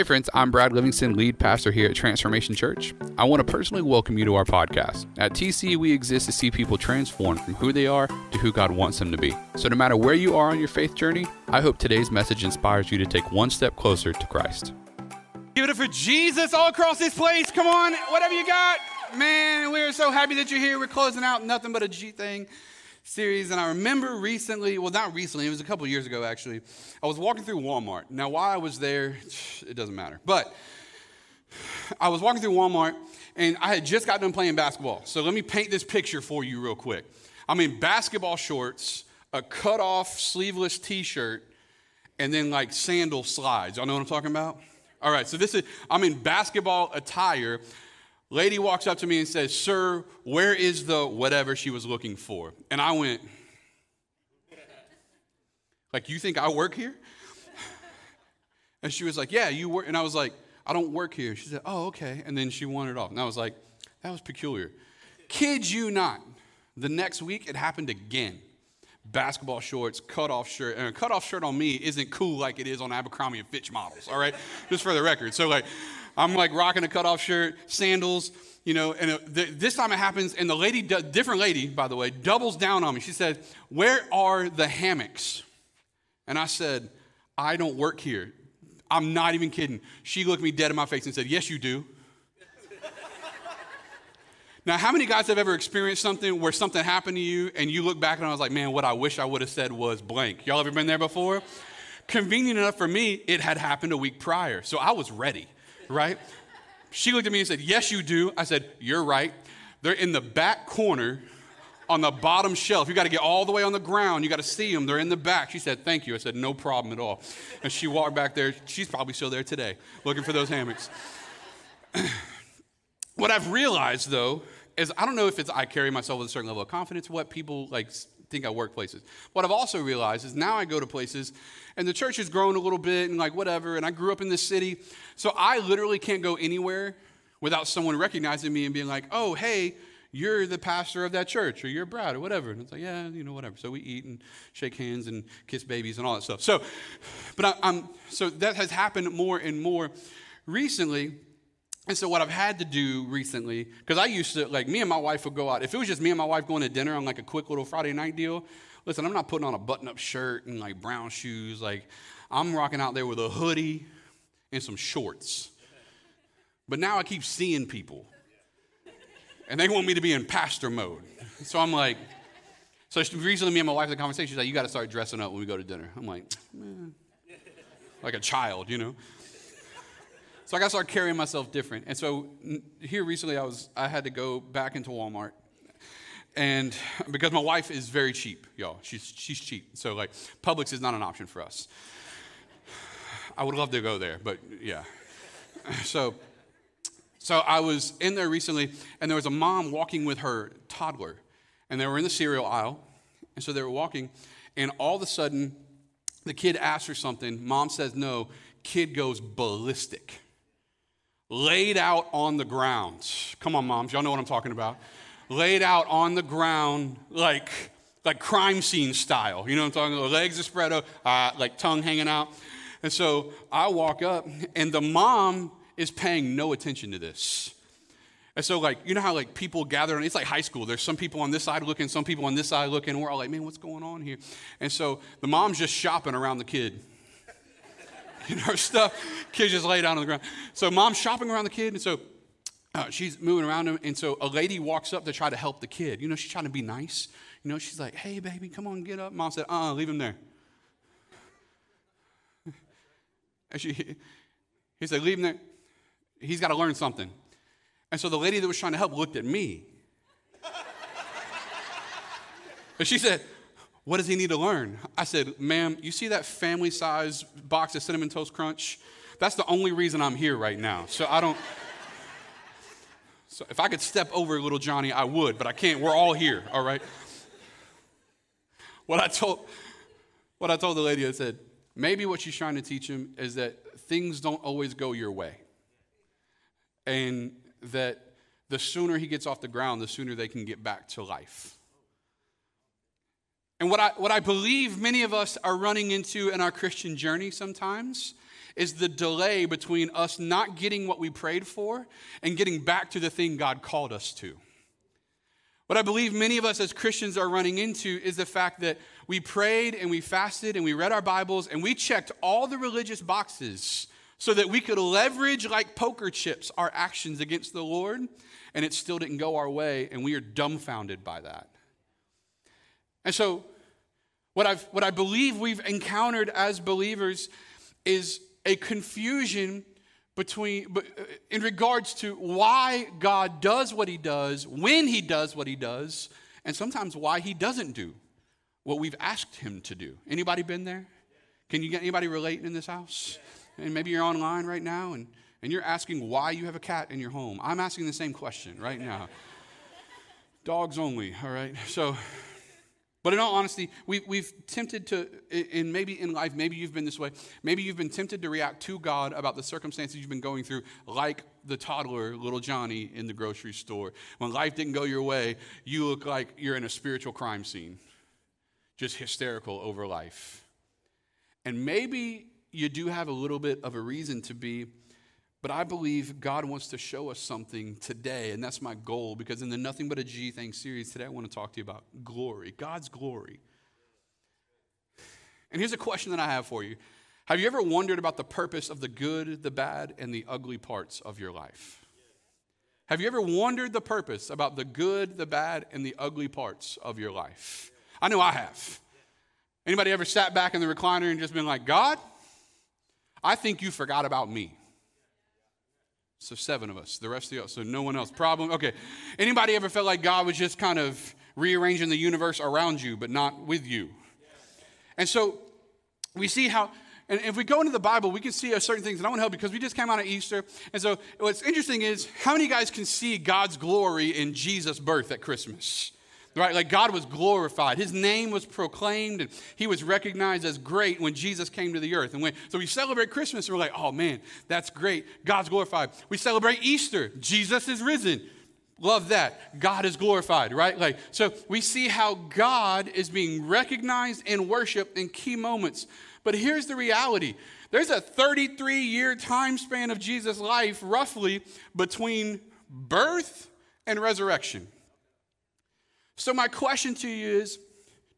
Hey, friends, I'm Brad Livingston, lead pastor here at Transformation Church. I want to personally welcome you to our podcast. At TC, we exist to see people transformed from who they are to who God wants them to be. So, no matter where you are on your faith journey, I hope today's message inspires you to take one step closer to Christ. Give it up for Jesus all across this place. Come on, whatever you got. Man, we're so happy that you're here. We're closing out nothing but a G thing series. And I remember recently, well, not recently, it was a couple years ago actually. I was walking through Walmart. Now, why I was there, it doesn't matter. But I was walking through Walmart and I had just got done playing basketball. So let me paint this picture for you real quick. I'm in basketball shorts, a cut off sleeveless t shirt, and then like sandal slides. Y'all know what I'm talking about? All right, so this is, I'm in basketball attire. Lady walks up to me and says, Sir, where is the whatever she was looking for? And I went, Like, you think I work here? And she was like, Yeah, you work. And I was like, I don't work here. She said, Oh, okay. And then she wandered off. And I was like, That was peculiar. Kid you not. The next week, it happened again. Basketball shorts, cut off shirt. And a cut off shirt on me isn't cool like it is on Abercrombie and Fitch models, all right? Just for the record. So, like, I'm like rocking a cutoff shirt, sandals, you know, and uh, this time it happens, and the lady, different lady, by the way, doubles down on me. She said, Where are the hammocks? And I said, I don't work here. I'm not even kidding. She looked me dead in my face and said, Yes, you do. now, how many guys have ever experienced something where something happened to you and you look back and I was like, Man, what I wish I would have said was blank? Y'all ever been there before? Convenient enough for me, it had happened a week prior. So I was ready right? She looked at me and said, Yes, you do. I said, You're right. They're in the back corner on the bottom shelf. You got to get all the way on the ground. You got to see them. They're in the back. She said, Thank you. I said, No problem at all. And she walked back there. She's probably still there today looking for those hammocks. what I've realized, though, is I don't know if it's I carry myself with a certain level of confidence, what people like think I work places. What I've also realized is now I go to places and the church has grown a little bit and like whatever, and I grew up in this city. So I literally can't go anywhere without someone recognizing me and being like, oh, hey, you're the pastor of that church, or you're Brad, or whatever. And it's like, yeah, you know, whatever. So we eat and shake hands and kiss babies and all that stuff. So, but I, I'm, so that has happened more and more recently. And so what I've had to do recently, because I used to, like, me and my wife would go out. If it was just me and my wife going to dinner on like a quick little Friday night deal, listen, I'm not putting on a button-up shirt and like brown shoes. Like, I'm rocking out there with a hoodie and some shorts. But now I keep seeing people. And they want me to be in pastor mode. So I'm like, so recently me and my wife had a conversation. She's like, you got to start dressing up when we go to dinner. I'm like, man. Like a child, you know? So I got to start carrying myself different. And so here recently, I was I had to go back into Walmart, and because my wife is very cheap, y'all, she's she's cheap. So like Publix is not an option for us. I would love to go there, but yeah. So so I was in there recently, and there was a mom walking with her toddler, and they were in the cereal aisle, and so they were walking, and all of a sudden, the kid asks her something. Mom says no. Kid goes ballistic laid out on the ground. Come on, moms, y'all know what I'm talking about. Laid out on the ground like like crime scene style. You know what I'm talking about? Legs are spread out, uh, like tongue hanging out. And so I walk up, and the mom is paying no attention to this. And so, like, you know how like people gather, and it's like high school. There's some people on this side looking, some people on this side looking, and we're all like, man, what's going on here? And so the mom's just shopping around the kid you know, stuff. Kid just lay down on the ground. So mom's shopping around the kid, and so uh, she's moving around him, and so a lady walks up to try to help the kid. You know, she's trying to be nice. You know, she's like, "Hey, baby, come on, get up." Mom said, "Uh, uh leave him there." And she, he said, "Leave him there. He's got to learn something." And so the lady that was trying to help looked at me. and she said, what does he need to learn? I said, Ma'am, you see that family size box of Cinnamon Toast Crunch? That's the only reason I'm here right now. So I don't. So if I could step over little Johnny, I would, but I can't. We're all here, all right? What I told, what I told the lady, I said, maybe what she's trying to teach him is that things don't always go your way. And that the sooner he gets off the ground, the sooner they can get back to life. And what I, what I believe many of us are running into in our Christian journey sometimes is the delay between us not getting what we prayed for and getting back to the thing God called us to. What I believe many of us as Christians are running into is the fact that we prayed and we fasted and we read our Bibles and we checked all the religious boxes so that we could leverage, like poker chips, our actions against the Lord, and it still didn't go our way, and we are dumbfounded by that. And so, what, I've, what I believe we've encountered as believers is a confusion between, uh, in regards to why God does what he does, when he does what he does, and sometimes why he doesn't do what we've asked him to do. Anybody been there? Can you get anybody relating in this house? And maybe you're online right now and, and you're asking why you have a cat in your home. I'm asking the same question right now. Dogs only, all right? So, but in all honesty, we, we've tempted to, and maybe in life, maybe you've been this way, maybe you've been tempted to react to God about the circumstances you've been going through, like the toddler, little Johnny, in the grocery store. When life didn't go your way, you look like you're in a spiritual crime scene, just hysterical over life. And maybe you do have a little bit of a reason to be but I believe God wants to show us something today, and that's my goal because in the Nothing But a G Thing series today, I want to talk to you about glory, God's glory. And here's a question that I have for you Have you ever wondered about the purpose of the good, the bad, and the ugly parts of your life? Have you ever wondered the purpose about the good, the bad, and the ugly parts of your life? I know I have. Anybody ever sat back in the recliner and just been like, God, I think you forgot about me. So seven of us. The rest of you, so no one else. Problem. Okay. Anybody ever felt like God was just kind of rearranging the universe around you, but not with you? And so we see how. And if we go into the Bible, we can see certain things. And I want to help because we just came out of Easter. And so what's interesting is how many guys can see God's glory in Jesus' birth at Christmas? Right? Like God was glorified. His name was proclaimed and he was recognized as great when Jesus came to the earth. And when, so we celebrate Christmas and we're like, oh man, that's great. God's glorified. We celebrate Easter. Jesus is risen. Love that. God is glorified, right? Like, so we see how God is being recognized and worshiped in key moments. But here's the reality there's a 33 year time span of Jesus' life, roughly, between birth and resurrection. So, my question to you is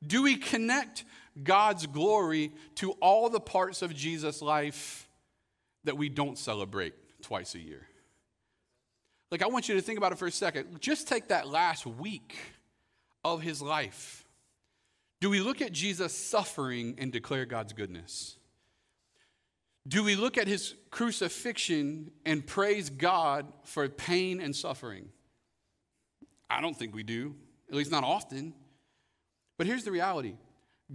do we connect God's glory to all the parts of Jesus' life that we don't celebrate twice a year? Like, I want you to think about it for a second. Just take that last week of his life. Do we look at Jesus suffering and declare God's goodness? Do we look at his crucifixion and praise God for pain and suffering? I don't think we do at least not often. But here's the reality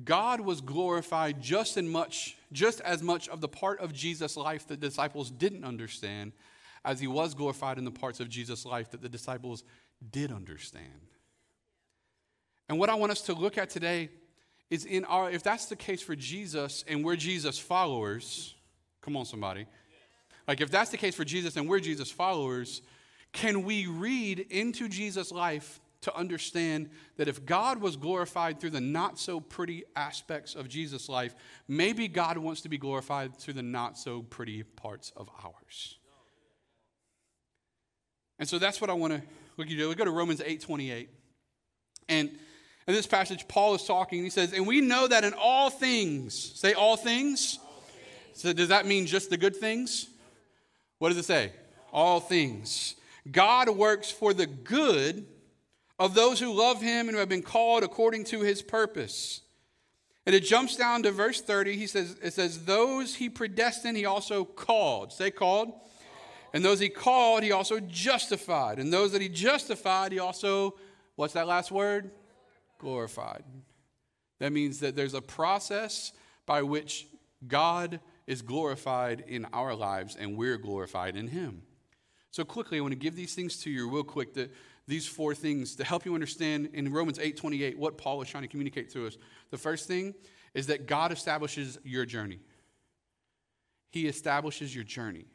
God was glorified just as much, just as much of the part of Jesus' life that the disciples didn't understand as he was glorified in the parts of Jesus' life that the disciples did understand. And what I want us to look at today is in our, if that's the case for Jesus and we're Jesus followers, come on, somebody. Like, if that's the case for Jesus and we're Jesus followers, can we read into Jesus' life to understand that if God was glorified through the not so pretty aspects of Jesus' life, maybe God wants to be glorified through the not so pretty parts of ours. And so that's what I want to look at. We go to Romans 8 28. And in this passage, Paul is talking. He says, And we know that in all things, say all things. all things. So does that mean just the good things? What does it say? All things. God works for the good of those who love him and who have been called according to his purpose. And it jumps down to verse 30. He says, it says, those he predestined, he also called. Say called. And those he called, he also justified. And those that he justified, he also, what's that last word? Glorified. That means that there's a process by which God is glorified in our lives and we're glorified in him. So quickly, I want to give these things to you real quick. The, these four things to help you understand in Romans 8 28 what Paul is trying to communicate to us. The first thing is that God establishes your journey. He establishes your journey.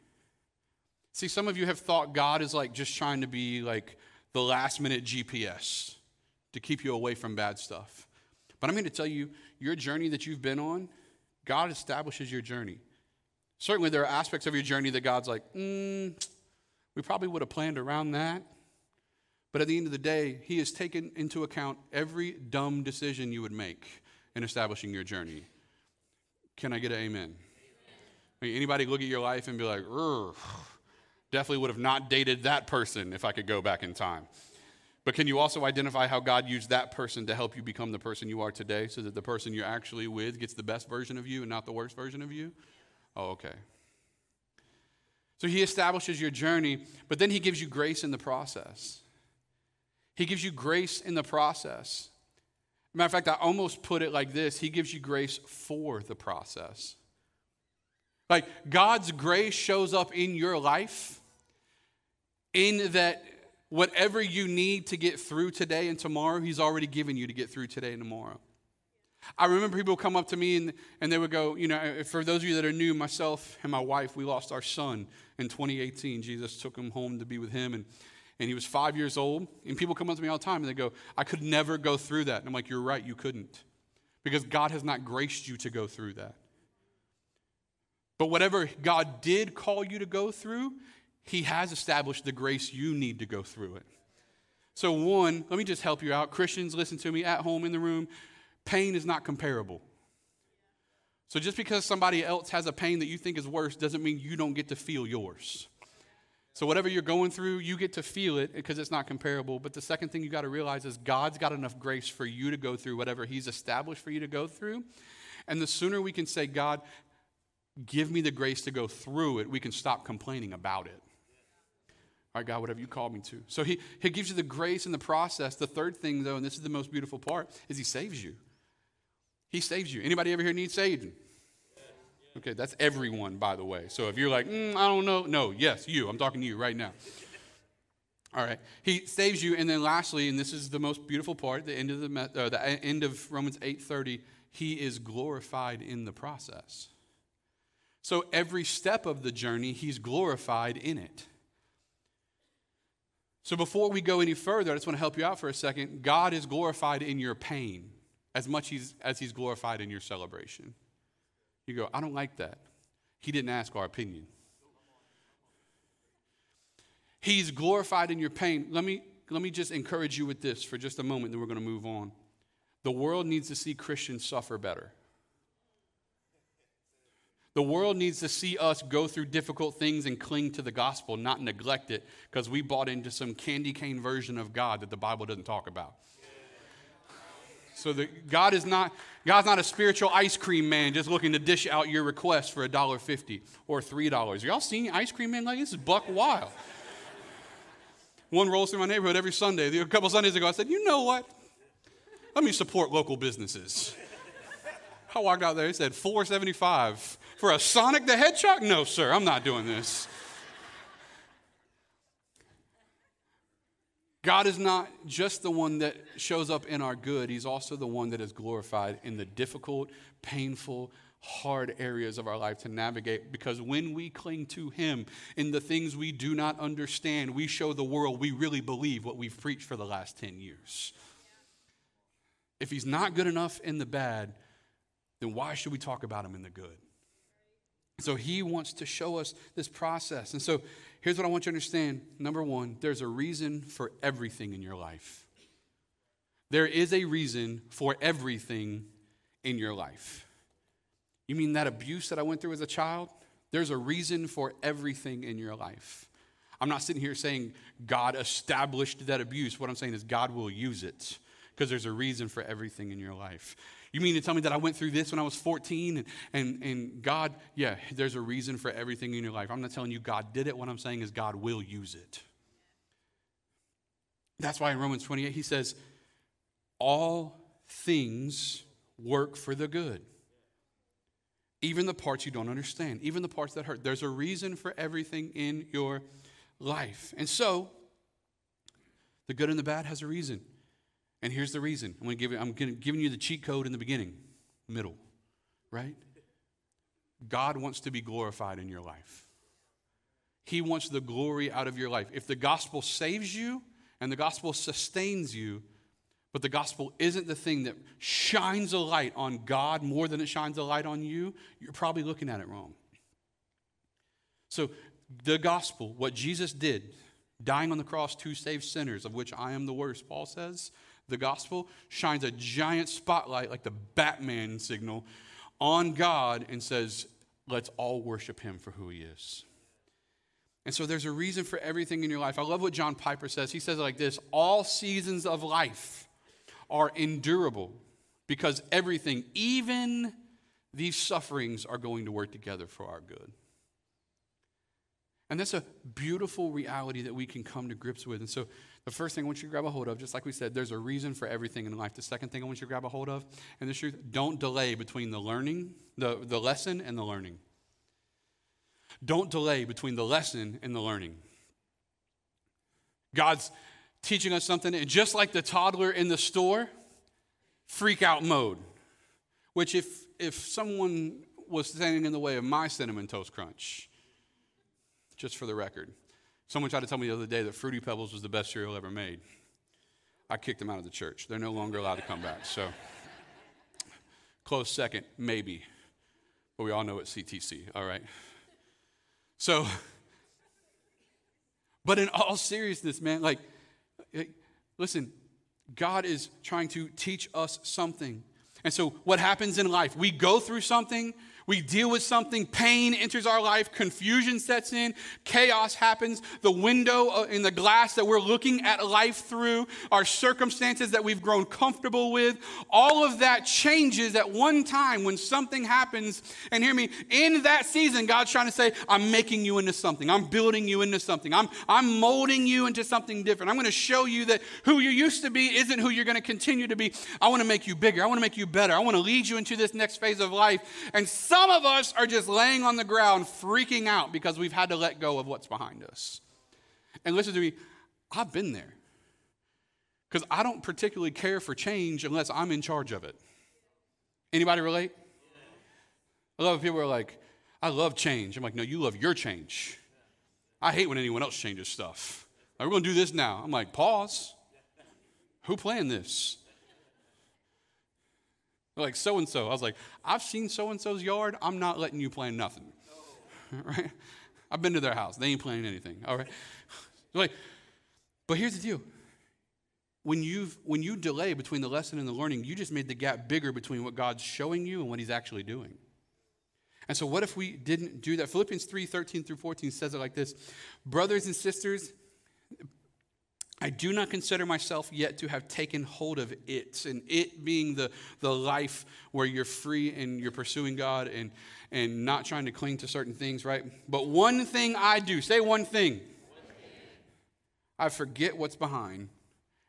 See, some of you have thought God is like just trying to be like the last minute GPS to keep you away from bad stuff. But I'm going to tell you, your journey that you've been on, God establishes your journey. Certainly, there are aspects of your journey that God's like, mm, we probably would have planned around that. But at the end of the day, He has taken into account every dumb decision you would make in establishing your journey. Can I get an amen? Anybody look at your life and be like, definitely would have not dated that person if I could go back in time. But can you also identify how God used that person to help you become the person you are today so that the person you're actually with gets the best version of you and not the worst version of you? Oh, okay. So he establishes your journey, but then he gives you grace in the process. He gives you grace in the process. Matter of fact, I almost put it like this He gives you grace for the process. Like God's grace shows up in your life in that whatever you need to get through today and tomorrow, He's already given you to get through today and tomorrow. I remember people come up to me and, and they would go, you know, for those of you that are new, myself and my wife, we lost our son in 2018. Jesus took him home to be with him. And and he was five years old. And people come up to me all the time and they go, I could never go through that. And I'm like, You're right, you couldn't. Because God has not graced you to go through that. But whatever God did call you to go through, He has established the grace you need to go through it. So, one, let me just help you out. Christians, listen to me at home in the room. Pain is not comparable. So, just because somebody else has a pain that you think is worse doesn't mean you don't get to feel yours. So, whatever you're going through, you get to feel it because it's not comparable. But the second thing you got to realize is God's got enough grace for you to go through whatever He's established for you to go through. And the sooner we can say, God, give me the grace to go through it, we can stop complaining about it. All right, God, whatever you call me to. So he, he gives you the grace in the process. The third thing, though, and this is the most beautiful part, is He saves you. He saves you. Anybody ever here need saving? Okay, that's everyone, by the way. So if you're like, mm, I don't know, no, yes, you. I'm talking to you right now. All right, he saves you, and then lastly, and this is the most beautiful part, the end of the uh, the end of Romans eight thirty, he is glorified in the process. So every step of the journey, he's glorified in it. So before we go any further, I just want to help you out for a second. God is glorified in your pain as much as he's glorified in your celebration. You go, I don't like that. He didn't ask our opinion. He's glorified in your pain. Let me, let me just encourage you with this for just a moment, then we're going to move on. The world needs to see Christians suffer better. The world needs to see us go through difficult things and cling to the gospel, not neglect it, because we bought into some candy cane version of God that the Bible doesn't talk about. So God is not God's not a spiritual ice cream man just looking to dish out your request for $1.50 or $3. Y'all seen ice cream man like this is buck wild. One rolls through my neighborhood every Sunday. A couple Sundays ago, I said, you know what? Let me support local businesses. I walked out there, he said, 475 for a Sonic the Hedgehog? No, sir, I'm not doing this. God is not just the one that shows up in our good, He's also the one that is glorified in the difficult, painful, hard areas of our life to navigate. Because when we cling to Him in the things we do not understand, we show the world we really believe what we've preached for the last 10 years. If He's not good enough in the bad, then why should we talk about Him in the good? So He wants to show us this process. And so Here's what I want you to understand. Number one, there's a reason for everything in your life. There is a reason for everything in your life. You mean that abuse that I went through as a child? There's a reason for everything in your life. I'm not sitting here saying God established that abuse. What I'm saying is God will use it because there's a reason for everything in your life. You mean to tell me that I went through this when I was 14 and, and, and God, yeah, there's a reason for everything in your life. I'm not telling you God did it. What I'm saying is God will use it. That's why in Romans 28 he says, all things work for the good. Even the parts you don't understand, even the parts that hurt. There's a reason for everything in your life. And so, the good and the bad has a reason. And here's the reason. I'm to give you, I'm giving you the cheat code in the beginning, middle, right? God wants to be glorified in your life. He wants the glory out of your life. If the gospel saves you and the gospel sustains you, but the gospel isn't the thing that shines a light on God more than it shines a light on you, you're probably looking at it wrong. So, the gospel, what Jesus did, dying on the cross to save sinners, of which I am the worst, Paul says, the gospel shines a giant spotlight like the Batman signal on God and says, let's all worship him for who he is. And so there's a reason for everything in your life. I love what John Piper says. He says it like this All seasons of life are endurable because everything, even these sufferings, are going to work together for our good. And that's a beautiful reality that we can come to grips with. And so, the first thing I want you to grab a hold of, just like we said, there's a reason for everything in life. The second thing I want you to grab a hold of, and the truth, don't delay between the learning, the, the lesson, and the learning. Don't delay between the lesson and the learning. God's teaching us something, and just like the toddler in the store, freak out mode. Which, if, if someone was standing in the way of my cinnamon toast crunch, just for the record. Someone tried to tell me the other day that Fruity Pebbles was the best cereal ever made. I kicked them out of the church. They're no longer allowed to come back. So, close second, maybe. But we all know it's CTC, all right? So, but in all seriousness, man, like, listen, God is trying to teach us something. And so, what happens in life? We go through something, we deal with something, pain enters our life, confusion sets in, chaos happens. The window uh, in the glass that we're looking at life through, our circumstances that we've grown comfortable with, all of that changes at one time when something happens. And hear me, in that season, God's trying to say, I'm making you into something. I'm building you into something. I'm, I'm molding you into something different. I'm going to show you that who you used to be isn't who you're going to continue to be. I want to make you bigger. I want to make you better. I want to lead you into this next phase of life. And some of us are just laying on the ground freaking out because we've had to let go of what's behind us. And listen to me, I've been there. Because I don't particularly care for change unless I'm in charge of it. Anybody relate? I love people are like, I love change. I'm like, no, you love your change. I hate when anyone else changes stuff. Like, we're going to do this now. I'm like, pause. Who planned this? Like so and so. I was like, I've seen so and so's yard. I'm not letting you plan nothing. right? I've been to their house. They ain't planning anything. All right. like, but here's the deal. When you when you delay between the lesson and the learning, you just made the gap bigger between what God's showing you and what He's actually doing. And so, what if we didn't do that? Philippians 3 13 through 14 says it like this Brothers and sisters, I do not consider myself yet to have taken hold of it, and it being the, the life where you're free and you're pursuing God and, and not trying to cling to certain things, right? But one thing I do, say one thing. I forget what's behind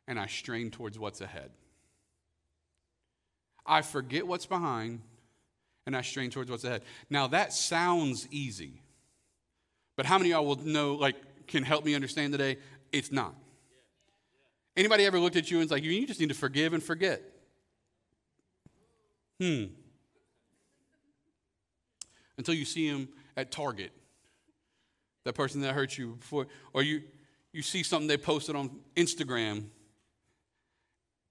and I strain towards what's ahead. I forget what's behind and I strain towards what's ahead. Now that sounds easy, but how many of y'all will know, like, can help me understand today? It's not. Anybody ever looked at you and was like, you just need to forgive and forget? Hmm. Until you see him at Target, that person that hurt you before, or you, you see something they posted on Instagram,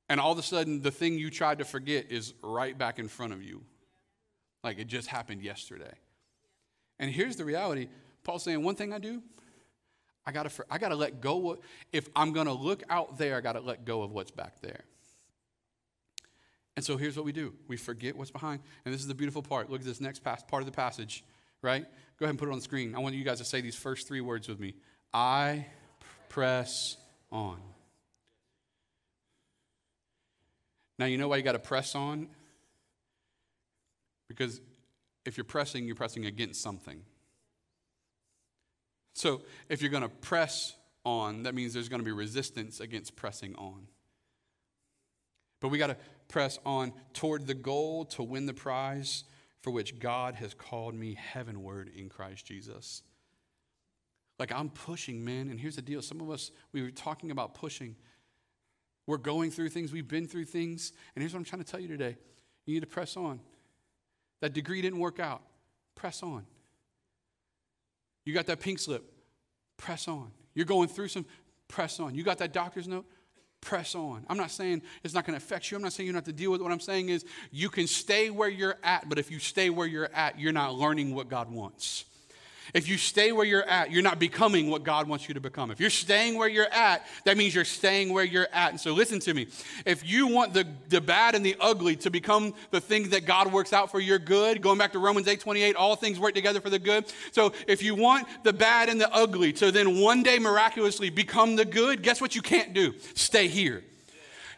and all of a sudden the thing you tried to forget is right back in front of you. Like it just happened yesterday. And here's the reality Paul's saying, one thing I do, I gotta, I gotta let go. Of, if I'm gonna look out there, I gotta let go of what's back there. And so here's what we do we forget what's behind. And this is the beautiful part. Look at this next part of the passage, right? Go ahead and put it on the screen. I want you guys to say these first three words with me I press on. Now, you know why you got to press on? Because if you're pressing, you're pressing against something. So if you're going to press on, that means there's going to be resistance against pressing on. But we got to press on toward the goal to win the prize for which God has called me heavenward in Christ Jesus. Like I'm pushing, man. And here's the deal some of us, we were talking about pushing. We're going through things, we've been through things. And here's what I'm trying to tell you today you need to press on. That degree didn't work out. Press on. You got that pink slip, press on. You're going through some, press on. You got that doctor's note, press on. I'm not saying it's not going to affect you. I'm not saying you don't have to deal with it. What I'm saying is you can stay where you're at, but if you stay where you're at, you're not learning what God wants. If you stay where you're at, you're not becoming what God wants you to become. If you're staying where you're at, that means you're staying where you're at. And so listen to me. If you want the, the bad and the ugly to become the things that God works out for your good, going back to Romans 8 28, all things work together for the good. So if you want the bad and the ugly to then one day miraculously become the good, guess what you can't do? Stay here.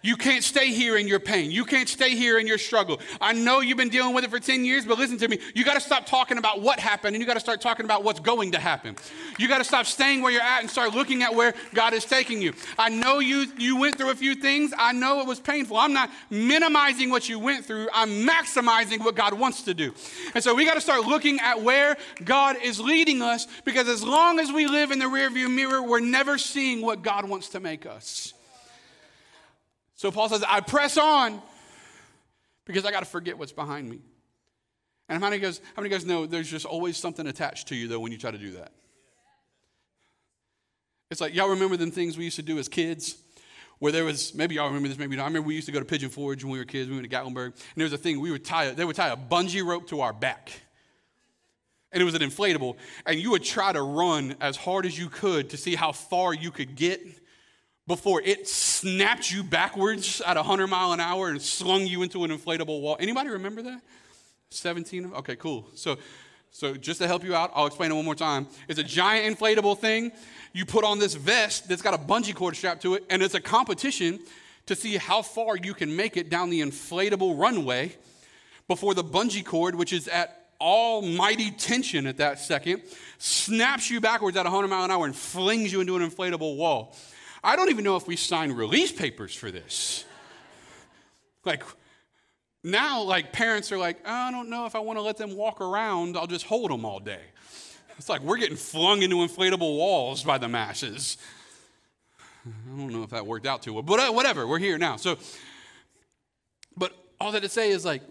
You can't stay here in your pain. You can't stay here in your struggle. I know you've been dealing with it for 10 years, but listen to me. You got to stop talking about what happened and you got to start talking about what's going to happen. You got to stop staying where you're at and start looking at where God is taking you. I know you you went through a few things. I know it was painful. I'm not minimizing what you went through. I'm maximizing what God wants to do. And so we got to start looking at where God is leading us because as long as we live in the rearview mirror, we're never seeing what God wants to make us. So Paul says, I press on because I got to forget what's behind me. And how many, guys, how many guys know there's just always something attached to you, though, when you try to do that? It's like, y'all remember them things we used to do as kids? Where there was, maybe y'all remember this, maybe not. I remember we used to go to Pigeon Forge when we were kids. We went to Gatlinburg. And there was a thing, we would tie, they would tie a bungee rope to our back. And it was an inflatable. And you would try to run as hard as you could to see how far you could get before it snapped you backwards at 100 mile an hour and slung you into an inflatable wall. Anybody remember that? 17? Okay, cool. So, so just to help you out, I'll explain it one more time. It's a giant inflatable thing. You put on this vest that's got a bungee cord strapped to it, and it's a competition to see how far you can make it down the inflatable runway before the bungee cord, which is at almighty tension at that second, snaps you backwards at 100 mile an hour and flings you into an inflatable wall. I don't even know if we signed release papers for this. Like, now, like, parents are like, I don't know if I want to let them walk around, I'll just hold them all day. It's like we're getting flung into inflatable walls by the masses. I don't know if that worked out too well, but uh, whatever, we're here now. So, but all that to say is like,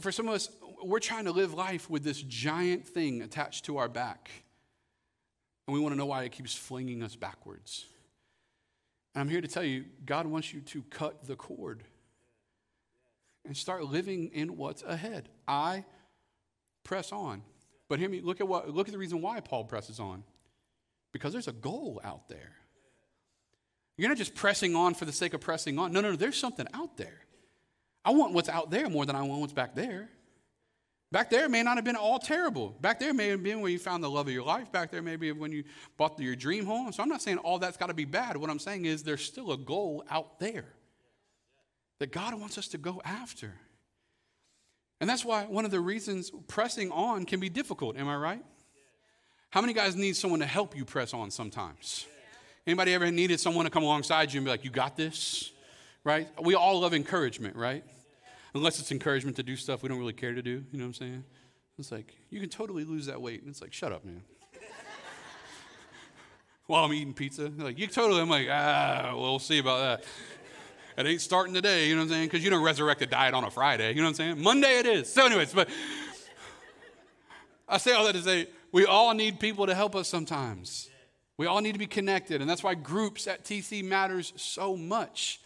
for some of us, we're trying to live life with this giant thing attached to our back. And we want to know why it keeps flinging us backwards. And I'm here to tell you, God wants you to cut the cord and start living in what's ahead. I press on. But hear me, look at what look at the reason why Paul presses on. Because there's a goal out there. You're not just pressing on for the sake of pressing on. No, no, no, there's something out there. I want what's out there more than I want what's back there. Back there it may not have been all terrible. Back there may have been where you found the love of your life. Back there maybe when you bought your dream home. So I'm not saying all that's got to be bad. What I'm saying is there's still a goal out there that God wants us to go after. And that's why one of the reasons pressing on can be difficult. Am I right? How many guys need someone to help you press on sometimes? Anybody ever needed someone to come alongside you and be like, "You got this," right? We all love encouragement, right? Unless it's encouragement to do stuff we don't really care to do. You know what I'm saying? It's like, you can totally lose that weight. And it's like, shut up, man. While I'm eating pizza, like, you totally, I'm like, ah, we'll see about that. It ain't starting today, you know what I'm saying? Because you don't resurrect a diet on a Friday, you know what I'm saying? Monday it is. So, anyways, but I say all that to say, we all need people to help us sometimes. We all need to be connected, and that's why groups at TC matters so much.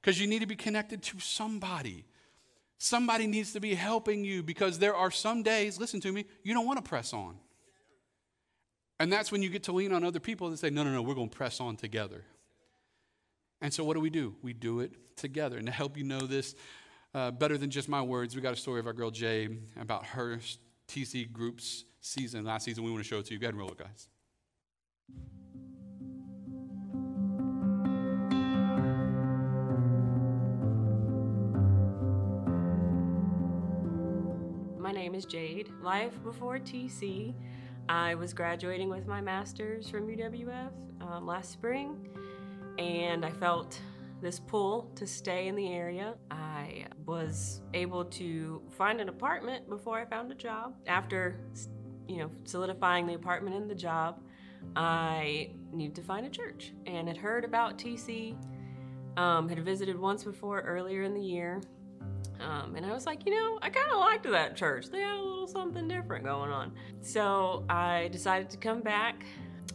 Because you need to be connected to somebody. Somebody needs to be helping you because there are some days, listen to me, you don't want to press on. And that's when you get to lean on other people that say, no, no, no, we're going to press on together. And so what do we do? We do it together. And to help you know this uh, better than just my words, we got a story of our girl Jay about her TC group's season, last season. We want to show it to you. Go ahead and roll it, guys. Name is Jade. Life before TC, I was graduating with my master's from UWF um, last spring, and I felt this pull to stay in the area. I was able to find an apartment before I found a job. After, you know, solidifying the apartment and the job, I needed to find a church and had heard about TC. Um, had visited once before earlier in the year um, and I was like, you know, I kind of liked that church. They had a little something different going on. So I decided to come back.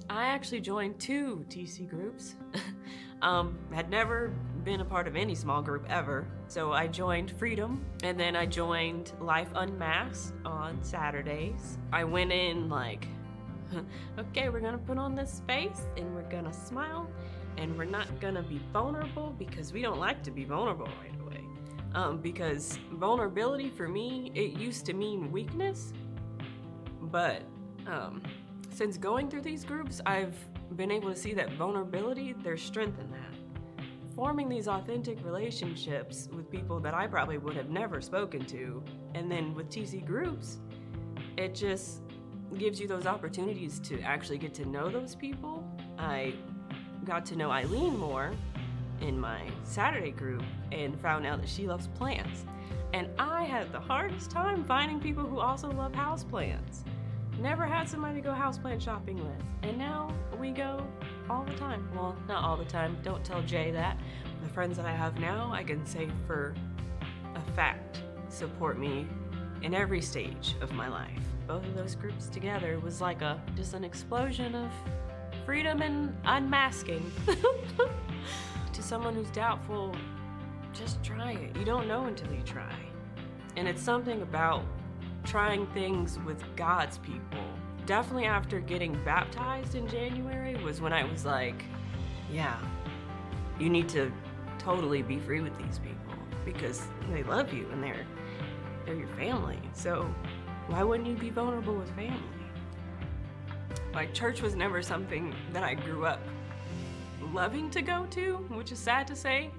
I actually joined two TC groups. um, had never been a part of any small group ever. So I joined Freedom and then I joined Life Unmasked on Saturdays. I went in like okay, we're gonna put on this face and we're gonna smile and we're not gonna be vulnerable because we don't like to be vulnerable right away. Um, because vulnerability for me, it used to mean weakness, but um, since going through these groups, I've been able to see that vulnerability, there's strength in that. Forming these authentic relationships with people that I probably would have never spoken to, and then with TC groups, it just gives you those opportunities to actually get to know those people. I got to know Eileen more in my Saturday group and found out that she loves plants. And I had the hardest time finding people who also love houseplants. Never had somebody to go houseplant shopping with. And now we go all the time. Well, not all the time. Don't tell Jay that. The friends that I have now, I can say for a fact, support me in every stage of my life. Both of those groups together was like a just an explosion of freedom and unmasking. to someone who's doubtful, just try it. You don't know until you try. And it's something about trying things with God's people. Definitely after getting baptized in January was when I was like, yeah, you need to totally be free with these people because they love you and they're they're your family. So why wouldn't you be vulnerable with family? Like church was never something that I grew up loving to go to, which is sad to say.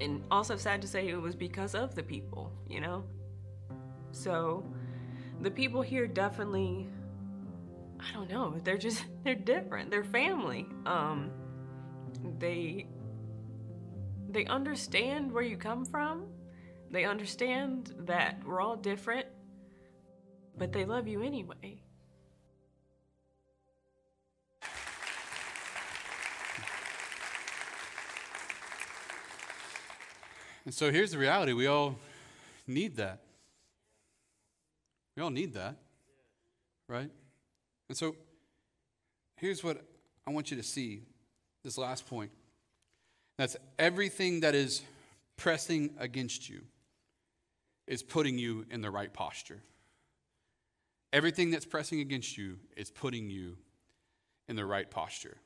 And also sad to say it was because of the people, you know? So the people here definitely I don't know, they're just they're different. They're family. Um they they understand where you come from. They understand that we're all different, but they love you anyway. And so here's the reality we all need that. We all need that, right? And so here's what I want you to see this last point that's everything that is pressing against you is putting you in the right posture. Everything that's pressing against you is putting you in the right posture.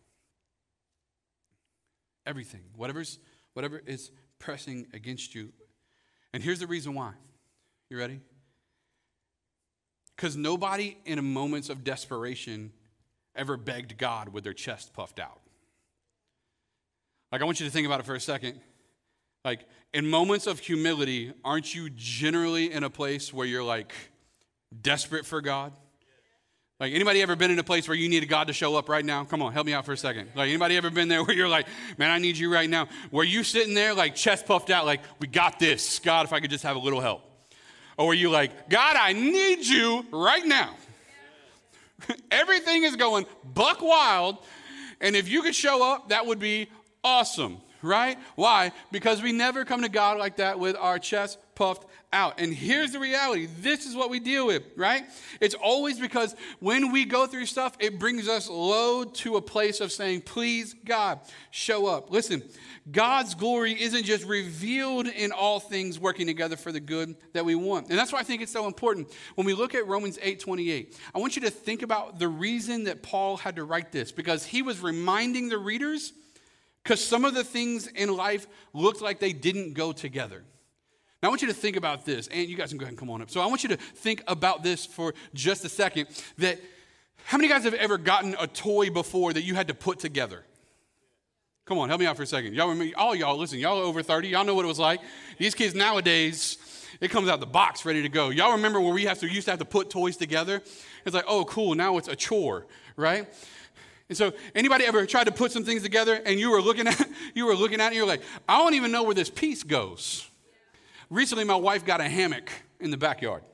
Everything, whatever's, whatever is pressing against you. And here's the reason why. You ready? Because nobody in moments of desperation ever begged God with their chest puffed out. Like, I want you to think about it for a second. Like, in moments of humility, aren't you generally in a place where you're like desperate for God? Like anybody ever been in a place where you needed God to show up right now? Come on, help me out for a second. Like anybody ever been there where you're like, man, I need you right now? Were you sitting there like chest puffed out, like, we got this. God, if I could just have a little help. Or were you like, God, I need you right now? Everything is going buck wild. And if you could show up, that would be awesome, right? Why? Because we never come to God like that with our chest puffed out. And here's the reality this is what we deal with, right? It's always because when we go through stuff, it brings us low to a place of saying, Please, God, show up. Listen, God's glory isn't just revealed in all things working together for the good that we want. And that's why I think it's so important. When we look at Romans 8 28, I want you to think about the reason that Paul had to write this because he was reminding the readers because some of the things in life looked like they didn't go together. Now, I want you to think about this, and you guys can go ahead and come on up. So, I want you to think about this for just a second. That how many guys have ever gotten a toy before that you had to put together? Come on, help me out for a second. Y'all remember? All y'all, listen, y'all over 30. Y'all know what it was like. These kids nowadays, it comes out the box ready to go. Y'all remember where we have to used to have to put toys together? It's like, oh, cool. Now it's a chore, right? And so, anybody ever tried to put some things together and you were looking at, you were looking at it, and you're like, I don't even know where this piece goes. Recently, my wife got a hammock in the backyard.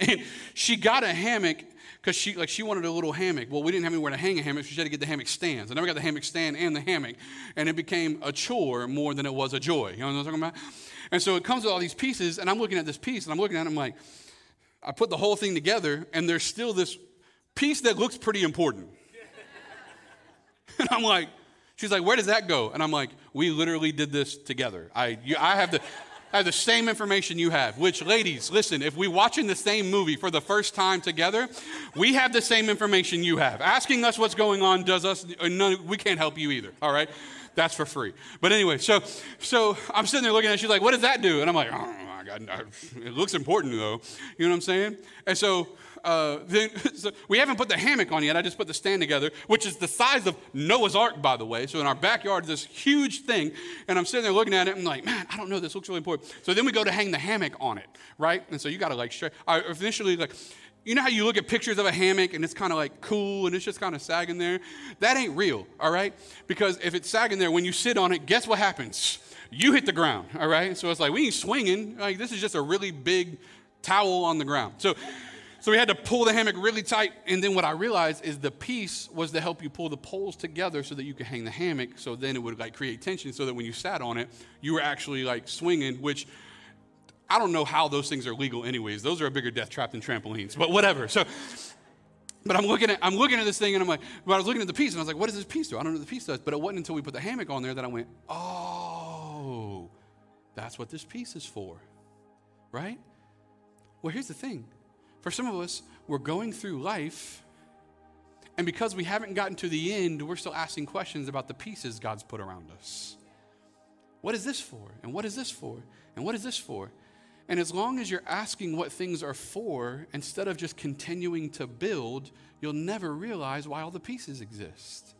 And she got a hammock because she like she wanted a little hammock. Well, we didn't have anywhere to hang a hammock, so she had to get the hammock stands. I never got the hammock stand and the hammock, and it became a chore more than it was a joy. You know what I'm talking about? And so it comes with all these pieces, and I'm looking at this piece, and I'm looking at it, I'm like, I put the whole thing together, and there's still this piece that looks pretty important. and I'm like, she's like, where does that go? And I'm like, we literally did this together. I, you, I have the I have the same information you have. Which, ladies, listen, if we're watching the same movie for the first time together, we have the same information you have. Asking us what's going on does us, uh, none, we can't help you either, all right? That's for free. But anyway, so, so I'm sitting there looking at she's like, what does that do? And I'm like, oh my God, it looks important though. You know what I'm saying? And so uh, then, so we haven't put the hammock on yet. I just put the stand together, which is the size of Noah's Ark, by the way. So in our backyard, this huge thing, and I'm sitting there looking at it. And I'm like, man, I don't know. This looks really important. So then we go to hang the hammock on it, right? And so you got to like, I initially like. You know how you look at pictures of a hammock and it's kind of like cool and it's just kind of sagging there? That ain't real, all right? Because if it's sagging there, when you sit on it, guess what happens? You hit the ground, all right? So it's like we ain't swinging. Like this is just a really big towel on the ground. So so we had to pull the hammock really tight. And then what I realized is the piece was to help you pull the poles together so that you could hang the hammock. So then it would like create tension so that when you sat on it, you were actually like swinging, which I don't know how those things are legal anyways. Those are a bigger death trap than trampolines, but whatever. So, but I'm looking at I'm looking at this thing and I'm like, but I was looking at the piece and I was like, what does this piece do? I don't know what the piece does. But it wasn't until we put the hammock on there that I went, oh, that's what this piece is for, right? Well, here's the thing for some of us, we're going through life, and because we haven't gotten to the end, we're still asking questions about the pieces God's put around us. What is this for? And what is this for? And what is this for? And as long as you're asking what things are for, instead of just continuing to build, you'll never realize why all the pieces exist.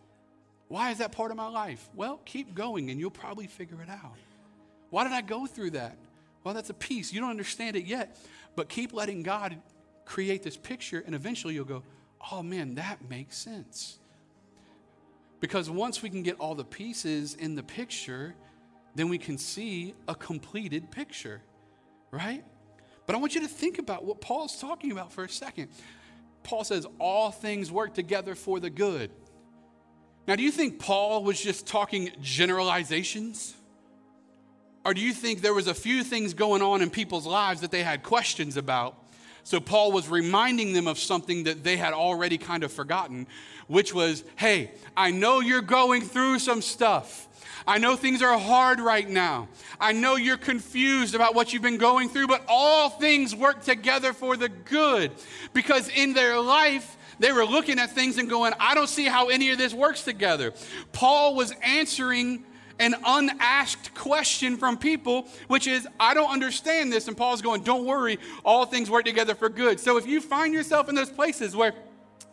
Why is that part of my life? Well, keep going and you'll probably figure it out. Why did I go through that? Well, that's a piece. You don't understand it yet, but keep letting God create this picture, and eventually you'll go, oh man, that makes sense. Because once we can get all the pieces in the picture, then we can see a completed picture, right? But I want you to think about what Paul's talking about for a second. Paul says, All things work together for the good. Now, do you think Paul was just talking generalizations? Or do you think there was a few things going on in people's lives that they had questions about? So Paul was reminding them of something that they had already kind of forgotten, which was hey, I know you're going through some stuff. I know things are hard right now. I know you're confused about what you've been going through, but all things work together for the good because in their life, they were looking at things and going, I don't see how any of this works together. Paul was answering an unasked question from people, which is, I don't understand this. And Paul's going, Don't worry, all things work together for good. So if you find yourself in those places where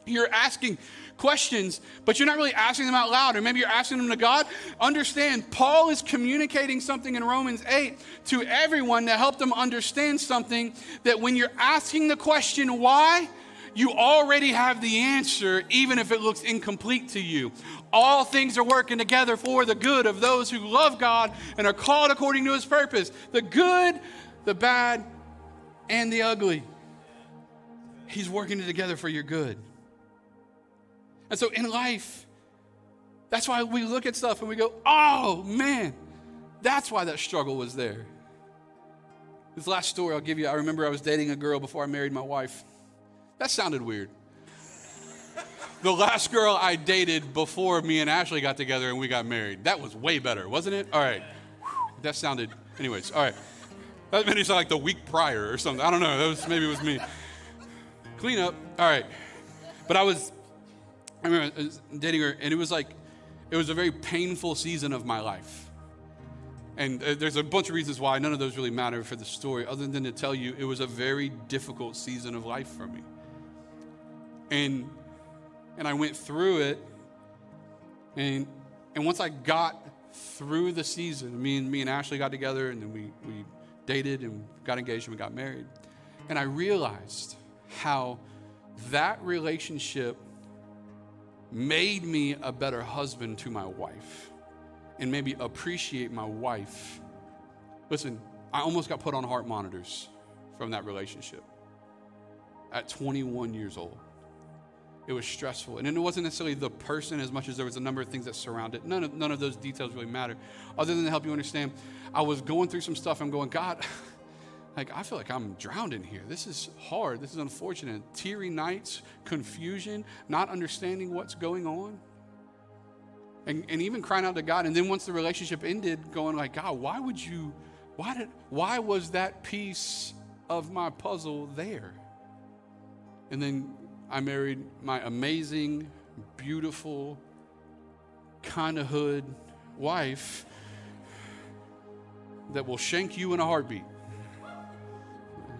you're asking questions, but you're not really asking them out loud, or maybe you're asking them to God, understand Paul is communicating something in Romans 8 to everyone to help them understand something that when you're asking the question, why? You already have the answer, even if it looks incomplete to you. All things are working together for the good of those who love God and are called according to his purpose the good, the bad, and the ugly. He's working it together for your good. And so in life, that's why we look at stuff and we go, oh man, that's why that struggle was there. This last story I'll give you, I remember I was dating a girl before I married my wife. That sounded weird. The last girl I dated before me and Ashley got together and we got married. That was way better, wasn't it? All right. That sounded, anyways, all right. That made it sound like the week prior or something. I don't know. That was, maybe it was me. Clean up. All right. But I was, I remember I was dating her and it was like, it was a very painful season of my life. And uh, there's a bunch of reasons why. None of those really matter for the story, other than to tell you it was a very difficult season of life for me. And and I went through it. And and once I got through the season, me and me and Ashley got together and then we, we dated and got engaged and we got married. And I realized how that relationship made me a better husband to my wife and maybe appreciate my wife. Listen, I almost got put on heart monitors from that relationship at 21 years old. It was stressful. And it wasn't necessarily the person as much as there was a number of things that surrounded it. None of, none of those details really matter. Other than to help you understand, I was going through some stuff. I'm going, God, like, I feel like I'm drowned in here. This is hard. This is unfortunate. Teary nights, confusion, not understanding what's going on. And, and even crying out to God. And then once the relationship ended, going like, God, why would you why did why was that piece of my puzzle there? And then I married my amazing, beautiful, kind of hood wife that will shank you in a heartbeat.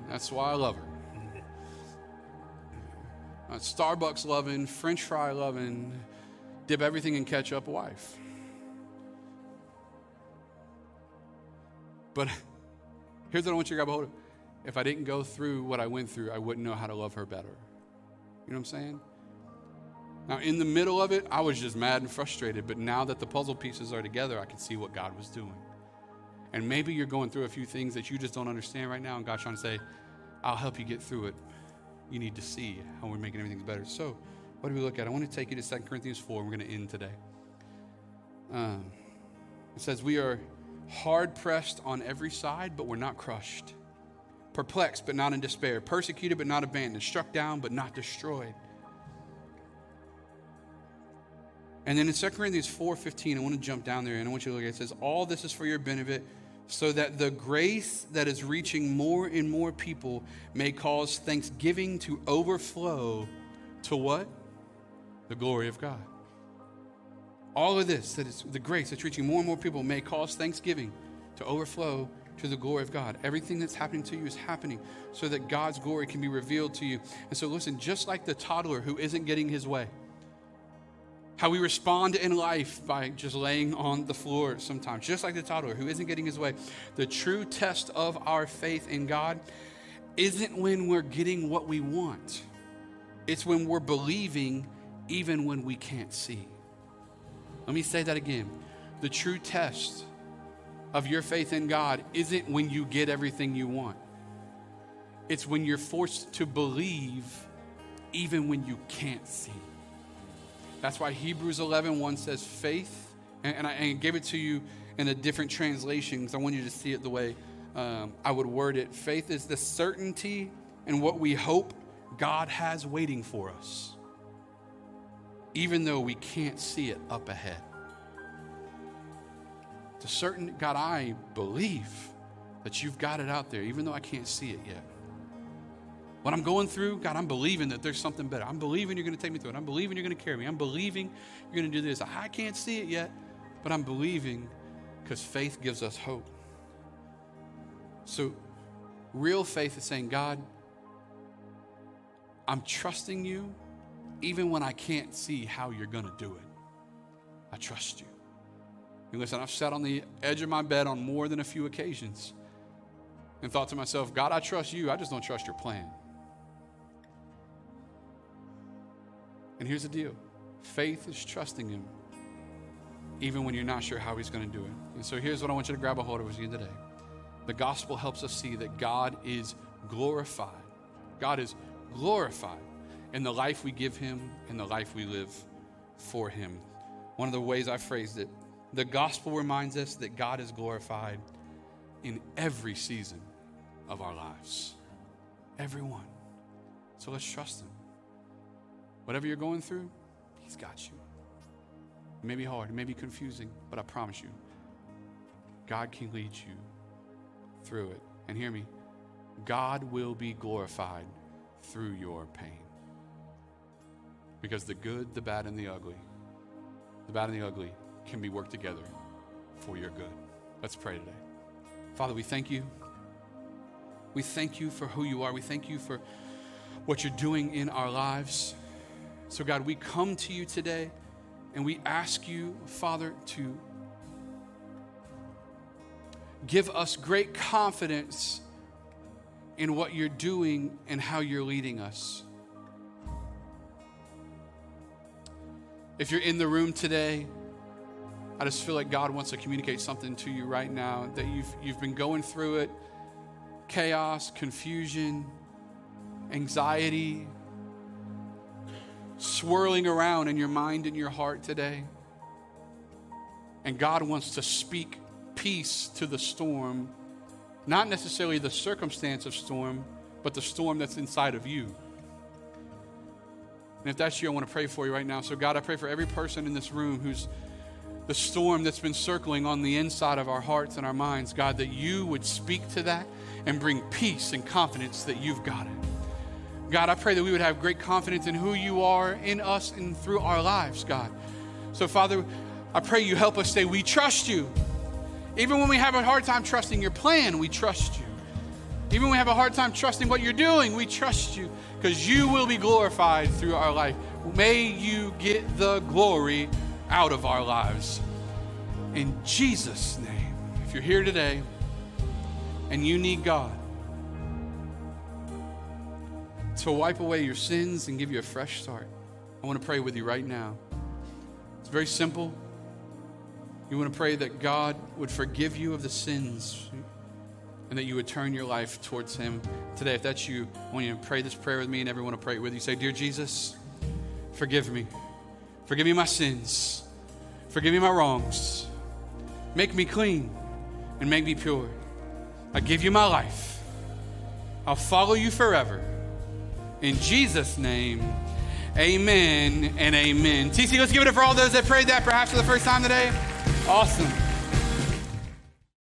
That's why I love her. A Starbucks loving, French fry loving, dip everything in ketchup wife. But here's what I want you to grab a hold of. If I didn't go through what I went through, I wouldn't know how to love her better. You know what I'm saying? Now, in the middle of it, I was just mad and frustrated, but now that the puzzle pieces are together, I can see what God was doing. And maybe you're going through a few things that you just don't understand right now, and God's trying to say, I'll help you get through it. You need to see how we're making everything better. So, what do we look at? I want to take you to 2 Corinthians 4. We're going to end today. Um, it says, We are hard pressed on every side, but we're not crushed. Perplexed, but not in despair. Persecuted, but not abandoned. Struck down, but not destroyed. And then in 2 Corinthians 4:15, I want to jump down there and I want you to look at it. It says, All this is for your benefit, so that the grace that is reaching more and more people may cause thanksgiving to overflow to what? The glory of God. All of this, that is the grace that's reaching more and more people, may cause thanksgiving to overflow to the glory of God. Everything that's happening to you is happening so that God's glory can be revealed to you. And so, listen, just like the toddler who isn't getting his way, how we respond in life by just laying on the floor sometimes, just like the toddler who isn't getting his way. The true test of our faith in God isn't when we're getting what we want, it's when we're believing even when we can't see. Let me say that again. The true test of your faith in God isn't when you get everything you want, it's when you're forced to believe even when you can't see. That's why Hebrews 11 1 says faith, and, and I and gave it to you in a different translation because I want you to see it the way um, I would word it. Faith is the certainty and what we hope God has waiting for us even though we can't see it up ahead. To certain, God, I believe that you've got it out there, even though I can't see it yet. What I'm going through, God, I'm believing that there's something better. I'm believing you're going to take me through it. I'm believing you're going to carry me. I'm believing you're going to do this. I can't see it yet, but I'm believing because faith gives us hope. So, real faith is saying, God, I'm trusting you even when I can't see how you're going to do it. I trust you. And listen, I've sat on the edge of my bed on more than a few occasions and thought to myself, God, I trust you. I just don't trust your plan. And here's the deal faith is trusting Him even when you're not sure how He's going to do it. And so here's what I want you to grab a hold of with you today. The gospel helps us see that God is glorified. God is glorified in the life we give Him and the life we live for Him. One of the ways I phrased it, the gospel reminds us that God is glorified in every season of our lives. Everyone. So let's trust Him. Whatever you're going through, He's got you. It may be hard, it may be confusing, but I promise you, God can lead you through it. And hear me, God will be glorified through your pain. Because the good, the bad, and the ugly, the bad and the ugly can be worked together for your good. Let's pray today. Father, we thank you. We thank you for who you are. We thank you for what you're doing in our lives. So, God, we come to you today and we ask you, Father, to give us great confidence in what you're doing and how you're leading us. If you're in the room today, I just feel like God wants to communicate something to you right now that you've, you've been going through it chaos, confusion, anxiety, swirling around in your mind and your heart today. And God wants to speak peace to the storm, not necessarily the circumstance of storm, but the storm that's inside of you. And if that's you, I want to pray for you right now. So, God, I pray for every person in this room who's the storm that's been circling on the inside of our hearts and our minds, God, that you would speak to that and bring peace and confidence that you've got it. God, I pray that we would have great confidence in who you are in us and through our lives, God. So, Father, I pray you help us say, We trust you. Even when we have a hard time trusting your plan, we trust you. Even when we have a hard time trusting what you're doing, we trust you because you will be glorified through our life. May you get the glory out of our lives. In Jesus' name, if you're here today and you need God to wipe away your sins and give you a fresh start, I want to pray with you right now. It's very simple. You want to pray that God would forgive you of the sins and that you would turn your life towards Him today. If that's you, I want you to pray this prayer with me and everyone to pray it with you. Say, Dear Jesus, forgive me. Forgive me my sins. Forgive me my wrongs. Make me clean and make me pure. I give you my life. I'll follow you forever. In Jesus' name, amen and amen. TC, let's give it up for all those that prayed that perhaps for the first time today. Awesome.